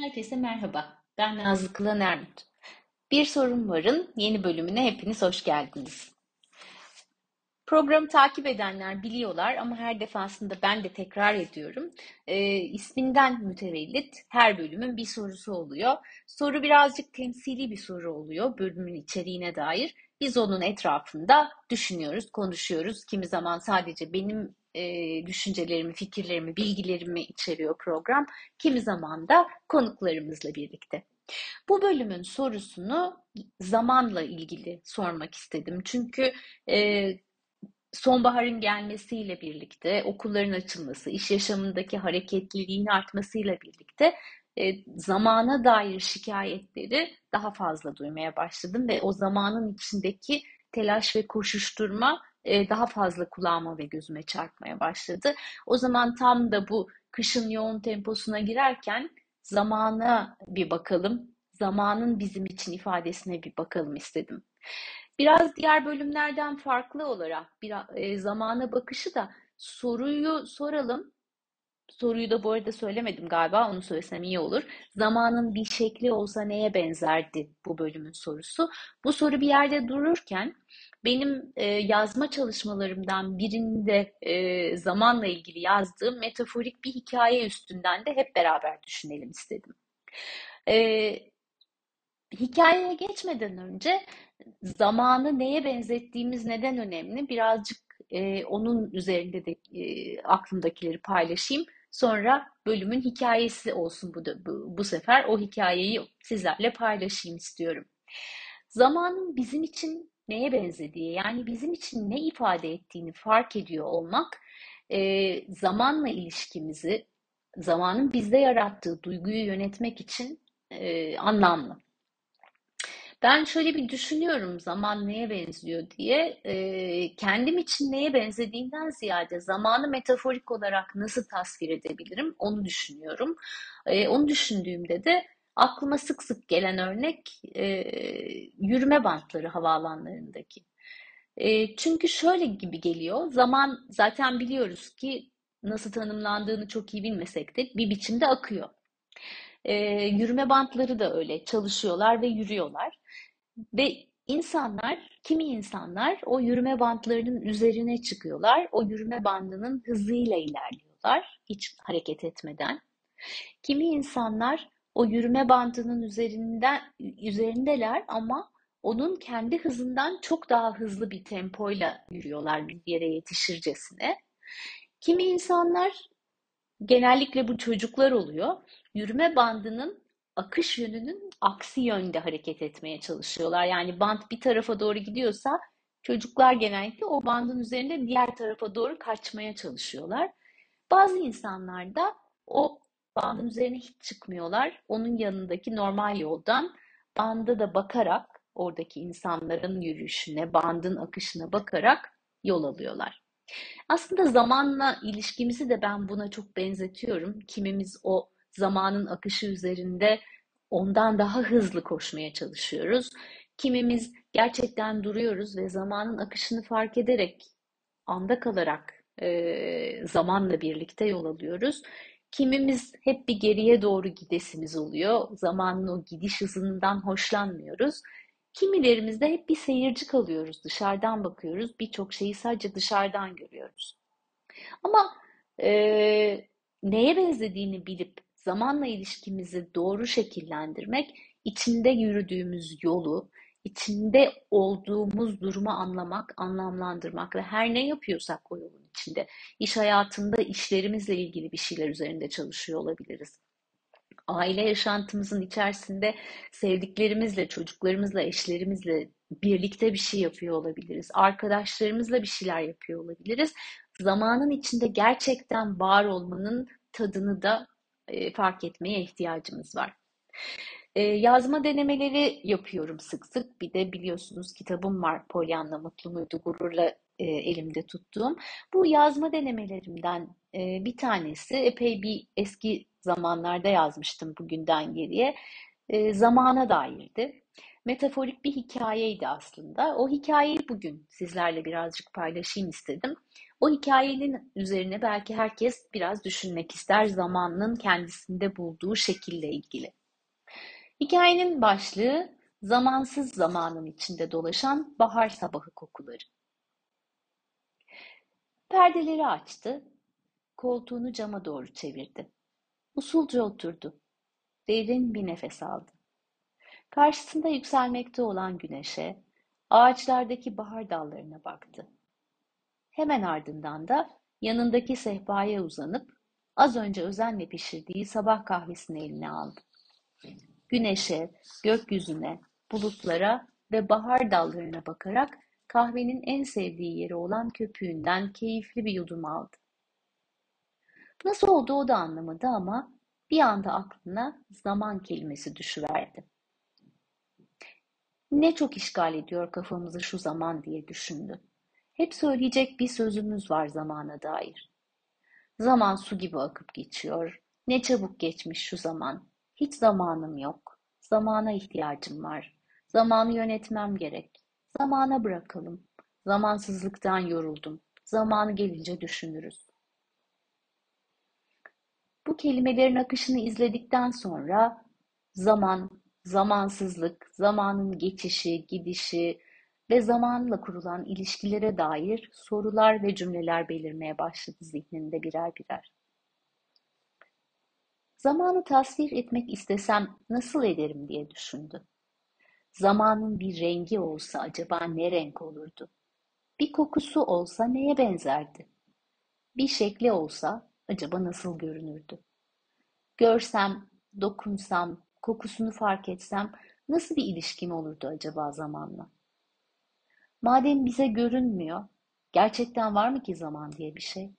Herkese merhaba. Ben Nazlı Kılan Ermut. Bir Sorun Var'ın yeni bölümüne hepiniz hoş geldiniz. Programı takip edenler biliyorlar ama her defasında ben de tekrar ediyorum. E, isminden mütevellit her bölümün bir sorusu oluyor. Soru birazcık temsili bir soru oluyor bölümün içeriğine dair. Biz onun etrafında düşünüyoruz, konuşuyoruz. Kimi zaman sadece benim e, düşüncelerimi, fikirlerimi, bilgilerimi içeriyor program. Kimi zaman da konuklarımızla birlikte. Bu bölümün sorusunu zamanla ilgili sormak istedim. Çünkü e, sonbaharın gelmesiyle birlikte, okulların açılması, iş yaşamındaki hareketliliğin artmasıyla birlikte e, zamana dair şikayetleri daha fazla duymaya başladım ve o zamanın içindeki telaş ve koşuşturma e, daha fazla kulağıma ve gözüme çarpmaya başladı. O zaman tam da bu kışın yoğun temposuna girerken zamana bir bakalım, zamanın bizim için ifadesine bir bakalım istedim. Biraz diğer bölümlerden farklı olarak bir e, zamana bakışı da soruyu soralım. Soruyu da bu arada söylemedim galiba, onu söylesem iyi olur. Zamanın bir şekli olsa neye benzerdi bu bölümün sorusu? Bu soru bir yerde dururken benim e, yazma çalışmalarımdan birinde e, zamanla ilgili yazdığım metaforik bir hikaye üstünden de hep beraber düşünelim istedim. E, hikayeye geçmeden önce zamanı neye benzettiğimiz neden önemli? Birazcık e, onun üzerinde de e, aklımdakileri paylaşayım. Sonra bölümün hikayesi olsun bu, da, bu, bu sefer. O hikayeyi sizlerle paylaşayım istiyorum. Zamanın bizim için neye benzediği, yani bizim için ne ifade ettiğini fark ediyor olmak, e, zamanla ilişkimizi, zamanın bizde yarattığı duyguyu yönetmek için e, anlamlı. Ben şöyle bir düşünüyorum zaman neye benziyor diye. E, kendim için neye benzediğinden ziyade zamanı metaforik olarak nasıl tasvir edebilirim onu düşünüyorum. E, onu düşündüğümde de aklıma sık sık gelen örnek e, yürüme bantları havaalanlarındaki. E, çünkü şöyle gibi geliyor. Zaman zaten biliyoruz ki nasıl tanımlandığını çok iyi bilmesek de bir biçimde akıyor. E, yürüme bantları da öyle çalışıyorlar ve yürüyorlar. Ve insanlar, kimi insanlar o yürüme bantlarının üzerine çıkıyorlar. O yürüme bandının hızıyla ilerliyorlar hiç hareket etmeden. Kimi insanlar o yürüme bandının üzerinden üzerindeler ama onun kendi hızından çok daha hızlı bir tempoyla yürüyorlar bir yere yetişircesine. Kimi insanlar genellikle bu çocuklar oluyor. Yürüme bandının akış yönünün aksi yönde hareket etmeye çalışıyorlar. Yani band bir tarafa doğru gidiyorsa çocuklar genellikle o bandın üzerinde diğer tarafa doğru kaçmaya çalışıyorlar. Bazı insanlar da o bandın üzerine hiç çıkmıyorlar. Onun yanındaki normal yoldan banda da bakarak oradaki insanların yürüyüşüne, bandın akışına bakarak yol alıyorlar. Aslında zamanla ilişkimizi de ben buna çok benzetiyorum. Kimimiz o zamanın akışı üzerinde ondan daha hızlı koşmaya çalışıyoruz. Kimimiz gerçekten duruyoruz ve zamanın akışını fark ederek anda kalarak e, zamanla birlikte yol alıyoruz. Kimimiz hep bir geriye doğru gidesimiz oluyor. Zamanın o gidiş hızından hoşlanmıyoruz. Kimilerimiz de hep bir seyirci kalıyoruz. Dışarıdan bakıyoruz. Birçok şeyi sadece dışarıdan görüyoruz. Ama e, neye benzediğini bilip zamanla ilişkimizi doğru şekillendirmek, içinde yürüdüğümüz yolu, içinde olduğumuz durumu anlamak, anlamlandırmak ve her ne yapıyorsak o yolun içinde, iş hayatında işlerimizle ilgili bir şeyler üzerinde çalışıyor olabiliriz. Aile yaşantımızın içerisinde sevdiklerimizle, çocuklarımızla, eşlerimizle birlikte bir şey yapıyor olabiliriz. Arkadaşlarımızla bir şeyler yapıyor olabiliriz. Zamanın içinde gerçekten var olmanın tadını da e, fark etmeye ihtiyacımız var. E, yazma denemeleri yapıyorum sık sık. Bir de biliyorsunuz kitabım var Pollyanna Mutlu Muydu Gururla e, elimde tuttuğum. Bu yazma denemelerimden e, bir tanesi epey bir eski zamanlarda yazmıştım bugünden geriye. E, zamana dairdi. metaforik bir hikayeydi aslında. O hikayeyi bugün sizlerle birazcık paylaşayım istedim. O hikayenin üzerine belki herkes biraz düşünmek ister zamanın kendisinde bulduğu şekille ilgili. Hikayenin başlığı zamansız zamanın içinde dolaşan bahar sabahı kokuları. Perdeleri açtı, koltuğunu cama doğru çevirdi. Usulca oturdu. Derin bir nefes aldı. Karşısında yükselmekte olan güneşe, ağaçlardaki bahar dallarına baktı. Hemen ardından da yanındaki sehpaya uzanıp az önce özenle pişirdiği sabah kahvesini eline aldı. Güneşe, gökyüzüne, bulutlara ve bahar dallarına bakarak kahvenin en sevdiği yeri olan köpüğünden keyifli bir yudum aldı. Nasıl oldu o da anlamadı ama bir anda aklına zaman kelimesi düşüverdi. Ne çok işgal ediyor kafamızı şu zaman diye düşündü. Hep söyleyecek bir sözümüz var zamana dair. Zaman su gibi akıp geçiyor. Ne çabuk geçmiş şu zaman. Hiç zamanım yok. Zamana ihtiyacım var. Zamanı yönetmem gerek. Zamana bırakalım. Zamansızlıktan yoruldum. Zamanı gelince düşünürüz. Bu kelimelerin akışını izledikten sonra zaman, zamansızlık, zamanın geçişi, gidişi ve zamanla kurulan ilişkilere dair sorular ve cümleler belirmeye başladı zihninde birer birer. Zamanı tasvir etmek istesem nasıl ederim diye düşündü. Zamanın bir rengi olsa acaba ne renk olurdu? Bir kokusu olsa neye benzerdi? Bir şekli olsa acaba nasıl görünürdü? Görsem, dokunsam, kokusunu fark etsem nasıl bir ilişkim olurdu acaba zamanla? Madem bize görünmüyor, gerçekten var mı ki zaman diye bir şey?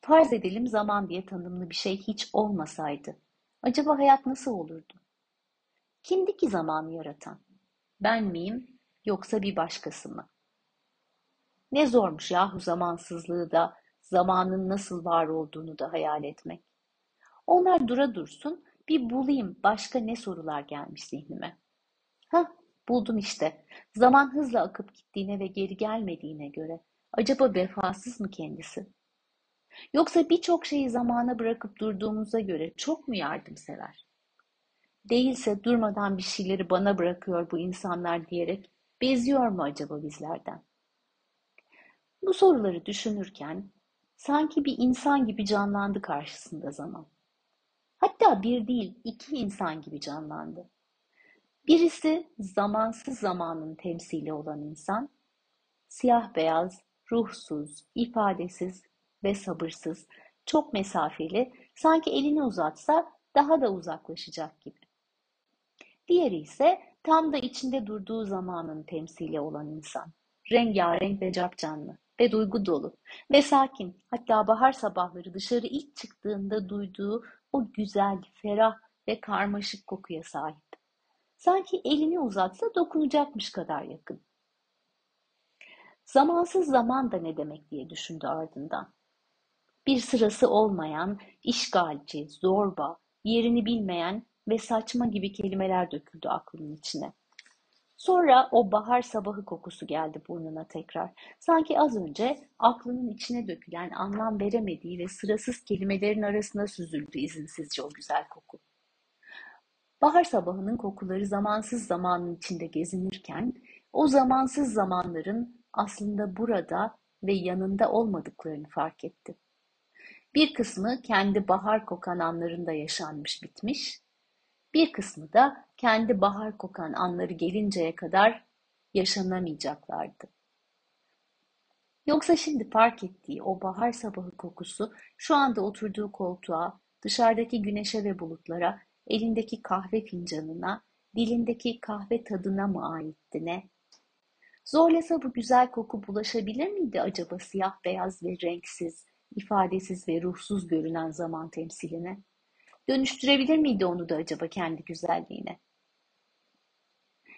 Farz edelim zaman diye tanımlı bir şey hiç olmasaydı. Acaba hayat nasıl olurdu? Kimdi ki zamanı yaratan? Ben miyim yoksa bir başkası mı? Ne zormuş yahu zamansızlığı da, zamanın nasıl var olduğunu da hayal etmek. Onlar dura dursun, bir bulayım başka ne sorular gelmiş zihnime. Hah, buldum işte. Zaman hızla akıp gittiğine ve geri gelmediğine göre acaba vefasız mı kendisi? Yoksa birçok şeyi zamana bırakıp durduğumuza göre çok mu yardımsever? Değilse durmadan bir şeyleri bana bırakıyor bu insanlar diyerek beziyor mu acaba bizlerden? Bu soruları düşünürken sanki bir insan gibi canlandı karşısında zaman. Hatta bir değil iki insan gibi canlandı. Birisi zamansız zamanın temsili olan insan, siyah beyaz, ruhsuz, ifadesiz ve sabırsız, çok mesafeli, sanki elini uzatsa daha da uzaklaşacak gibi. Diğeri ise tam da içinde durduğu zamanın temsili olan insan. Rengarenk ve capcanlı ve duygu dolu ve sakin. Hatta bahar sabahları dışarı ilk çıktığında duyduğu o güzel, ferah ve karmaşık kokuya sahip. Sanki elini uzatsa dokunacakmış kadar yakın. Zamansız zaman da ne demek diye düşündü ardından. Bir sırası olmayan, işgalci, zorba, yerini bilmeyen ve saçma gibi kelimeler döküldü aklının içine. Sonra o bahar sabahı kokusu geldi burnuna tekrar. Sanki az önce aklının içine dökülen anlam veremediği ve sırasız kelimelerin arasına süzüldü izinsizce o güzel koku. Bahar sabahının kokuları zamansız zamanın içinde gezinirken, o zamansız zamanların aslında burada ve yanında olmadıklarını fark etti. Bir kısmı kendi bahar kokan anlarında yaşanmış bitmiş, bir kısmı da kendi bahar kokan anları gelinceye kadar yaşanamayacaklardı. Yoksa şimdi fark ettiği o bahar sabahı kokusu şu anda oturduğu koltuğa, dışarıdaki güneşe ve bulutlara, elindeki kahve fincanına, dilindeki kahve tadına mı aitti ne? Zorlasa bu güzel koku bulaşabilir miydi acaba siyah beyaz ve renksiz, ifadesiz ve ruhsuz görünen zaman temsiline? Dönüştürebilir miydi onu da acaba kendi güzelliğine?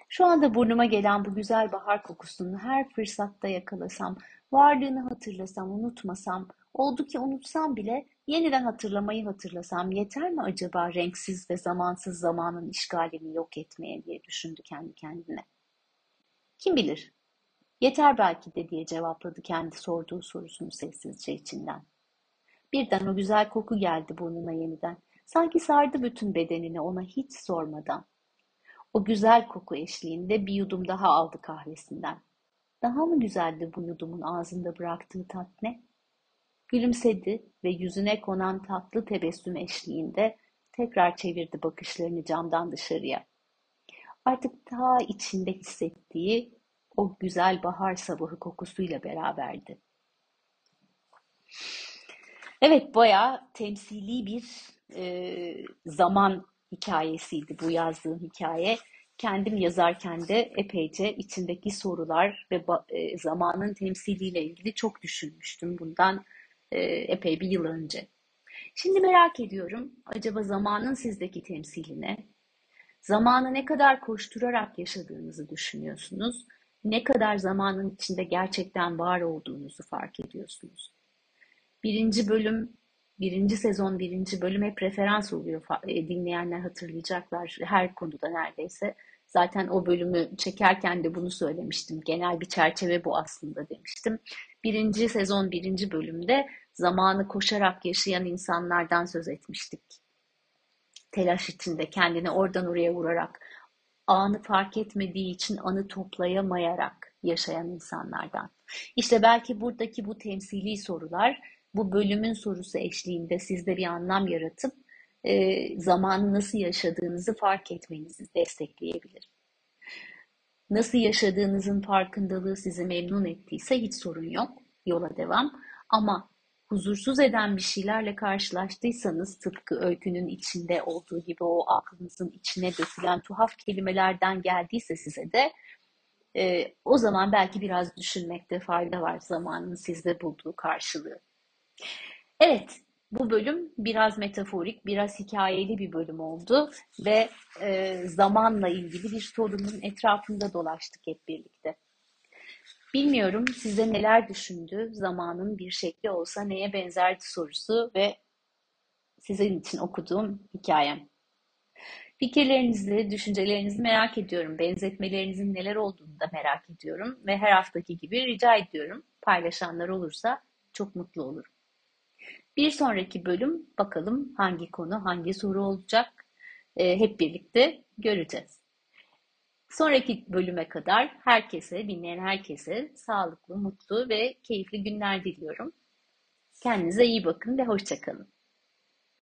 Şu anda burnuma gelen bu güzel bahar kokusunu her fırsatta yakalasam, Varlığını hatırlasam, unutmasam, oldu ki unutsam bile yeniden hatırlamayı hatırlasam yeter mi acaba renksiz ve zamansız zamanın işgalini yok etmeye diye düşündü kendi kendine. Kim bilir? Yeter belki de diye cevapladı kendi sorduğu sorusunu sessizce içinden. Birden o güzel koku geldi burnuna yeniden. Sanki sardı bütün bedenini ona hiç sormadan. O güzel koku eşliğinde bir yudum daha aldı kahvesinden. Daha mı güzeldi bu yudumun ağzında bıraktığı tat ne? Gülümsedi ve yüzüne konan tatlı tebessüm eşliğinde tekrar çevirdi bakışlarını camdan dışarıya. Artık ta içinde hissettiği o güzel bahar sabahı kokusuyla beraberdi. Evet, bayağı temsili bir e, zaman hikayesiydi bu yazdığım hikaye. Kendim yazarken de epeyce içindeki sorular ve e, zamanın temsiliyle ilgili çok düşünmüştüm bundan e, epey bir yıl önce. Şimdi merak ediyorum, acaba zamanın sizdeki temsiline, zamanı ne kadar koşturarak yaşadığınızı düşünüyorsunuz, ne kadar zamanın içinde gerçekten var olduğunuzu fark ediyorsunuz. Birinci bölüm, birinci sezon birinci bölüm hep referans oluyor. E, dinleyenler hatırlayacaklar her konuda neredeyse. Zaten o bölümü çekerken de bunu söylemiştim. Genel bir çerçeve bu aslında demiştim. Birinci sezon birinci bölümde zamanı koşarak yaşayan insanlardan söz etmiştik. Telaş içinde kendini oradan oraya vurarak, anı fark etmediği için anı toplayamayarak yaşayan insanlardan. İşte belki buradaki bu temsili sorular bu bölümün sorusu eşliğinde sizde bir anlam yaratıp e, zamanı nasıl yaşadığınızı fark etmenizi destekleyebilir. Nasıl yaşadığınızın farkındalığı sizi memnun ettiyse hiç sorun yok. Yola devam. Ama huzursuz eden bir şeylerle karşılaştıysanız tıpkı öykünün içinde olduğu gibi o aklınızın içine dökülen tuhaf kelimelerden geldiyse size de e, o zaman belki biraz düşünmekte fayda var zamanın sizde bulduğu karşılığı. Evet, bu bölüm biraz metaforik, biraz hikayeli bir bölüm oldu ve e, zamanla ilgili bir sorunun etrafında dolaştık hep birlikte. Bilmiyorum size neler düşündü, zamanın bir şekli olsa neye benzerdi sorusu ve sizin için okuduğum hikayem. Fikirlerinizi, düşüncelerinizi merak ediyorum. Benzetmelerinizin neler olduğunu da merak ediyorum. Ve her haftaki gibi rica ediyorum. Paylaşanlar olursa çok mutlu olurum. Bir sonraki bölüm bakalım hangi konu, hangi soru olacak hep birlikte göreceğiz. Sonraki bölüme kadar herkese, dinleyen herkese sağlıklı, mutlu ve keyifli günler diliyorum. Kendinize iyi bakın ve hoşçakalın.